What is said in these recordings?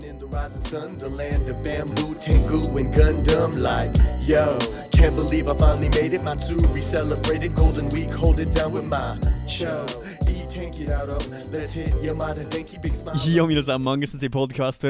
Living in the rising sun, the land of bamboo, Tengu, and Gundam. Like, yo, can't believe I finally made it. Matsuri celebrated Golden Week, hold it down with my cho. Eat, tank it out of, let's hit Yamada, Denki, Big Smile. Yo, minus Among Us ist die Podcast.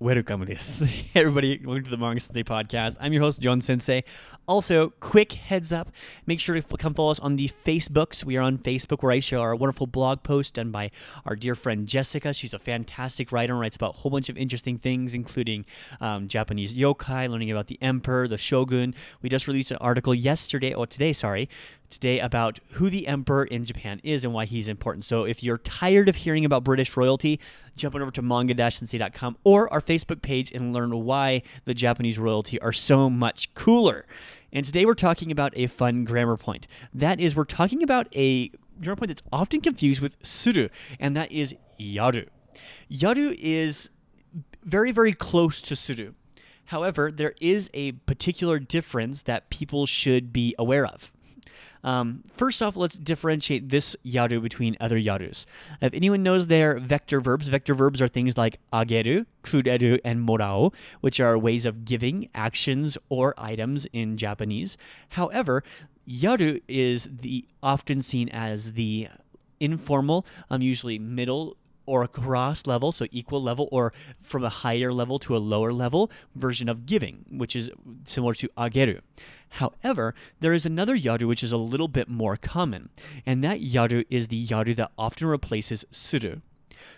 Welcome this. Everybody, welcome to the Manga Sensei podcast. I'm your host, John Sensei. Also, quick heads up make sure to f- come follow us on the Facebooks. We are on Facebook where I share our wonderful blog post done by our dear friend Jessica. She's a fantastic writer and writes about a whole bunch of interesting things, including um, Japanese yokai, learning about the emperor, the shogun. We just released an article yesterday, or today, sorry, today about who the emperor in Japan is and why he's important. So if you're tired of hearing about British royalty, jump on over to manga-sensei.com or our Facebook page and learn why the Japanese royalty are so much cooler. And today we're talking about a fun grammar point. That is, we're talking about a grammar point that's often confused with suru, and that is yaru. Yaru is very, very close to suru. However, there is a particular difference that people should be aware of. Um, first off, let's differentiate this yaru between other yarus. If anyone knows their vector verbs, vector verbs are things like ageru, kureru, and morau, which are ways of giving actions or items in Japanese. However, yaru is the often seen as the informal, um, usually middle or across level, so equal level, or from a higher level to a lower level version of giving, which is similar to ageru. However, there is another yaru which is a little bit more common, and that yaru is the yaru that often replaces suru.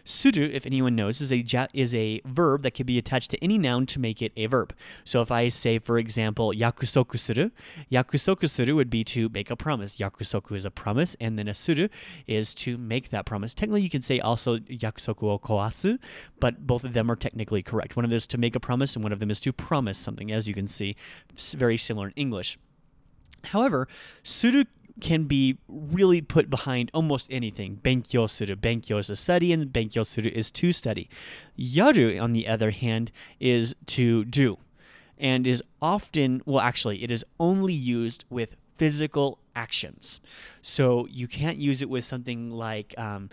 Suru, if anyone knows, is a ja- is a verb that can be attached to any noun to make it a verb. So if I say, for example, yakusoku suru, yakusoku suru would be to make a promise. Yakusoku is a promise, and then a suru is to make that promise. Technically, you can say also yakusoku o koasu, but both of them are technically correct. One of them is to make a promise, and one of them is to promise something. As you can see, very similar in English. However, suru can be really put behind almost anything. Benkyou suru. Benkyou is to study, and benkyou suru is to study. Yaru, on the other hand, is to do, and is often, well, actually, it is only used with physical actions. So you can't use it with something like, um,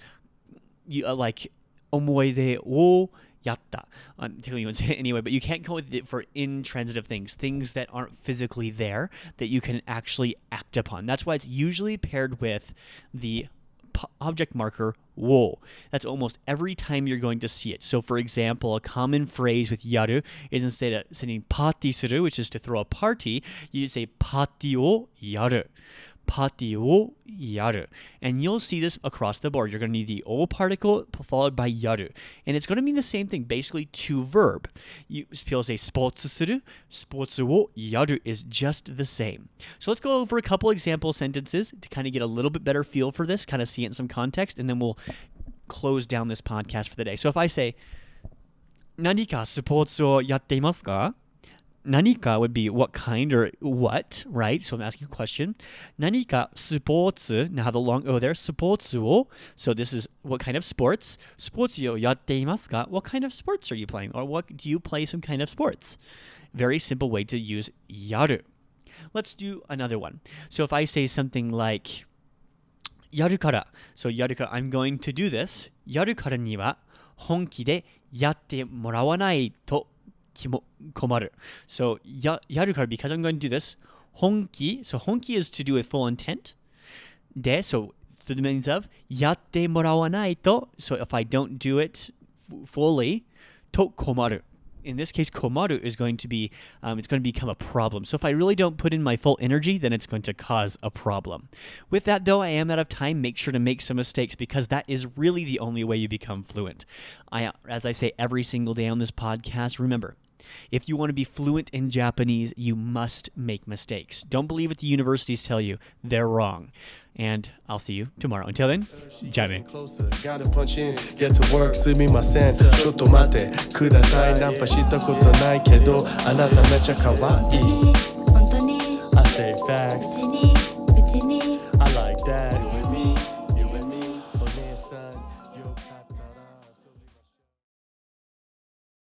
you, uh, like, omoide wo yatta. Uh, Technically, you anyway, but you can't come with it for intransitive things, things that aren't physically there that you can actually act upon. That's why it's usually paired with the object marker wo. That's almost every time you're going to see it. So, for example, a common phrase with yaru is instead of saying party suru, which is to throw a party, you say party o yaru party o yaru. And you'll see this across the board. You're going to need the o particle followed by yaru. And it's going to mean the same thing, basically to verb. You, people say sports suru, sports wo yaru is just the same. So let's go over a couple example sentences to kind of get a little bit better feel for this, kind of see it in some context, and then we'll close down this podcast for the day. So if I say, 何かスポーツをやっていますか nanika would be what kind or what, right? So I'm asking a question. Nanika sports, now have the long O there, sports So this is what kind of sports? Sports yo yatteimasu ka? What kind of sports are you playing? Or what do you play some kind of sports? Very simple way to use yaru. Let's do another one. So if I say something like yaru kara, so yaru kara, I'm going to do this. Yaru kara ni wa honki de yatte morawanai to Komaru. So yaru kara because I'm going to do this. Honki. So honki is to do with full intent. De. So through the meanings of yatte morawanai to. So if I don't do it fully, to komaru. In this case, komaru is going to be um, it's going to become a problem. So if I really don't put in my full energy, then it's going to cause a problem. With that though, I am out of time. Make sure to make some mistakes because that is really the only way you become fluent. I, as I say every single day on this podcast, remember if you want to be fluent in Japanese, you must make mistakes. Don't believe what the universities tell you. They're wrong. And I'll see you tomorrow. Until then, じゃあね。 Closer, gotta punch in, get to work, すみません。ちょっと待ってください。ナンパしたことないけど、あなためちゃ可愛い。本当に I say facts,